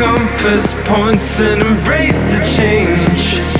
Compass points and embrace the change.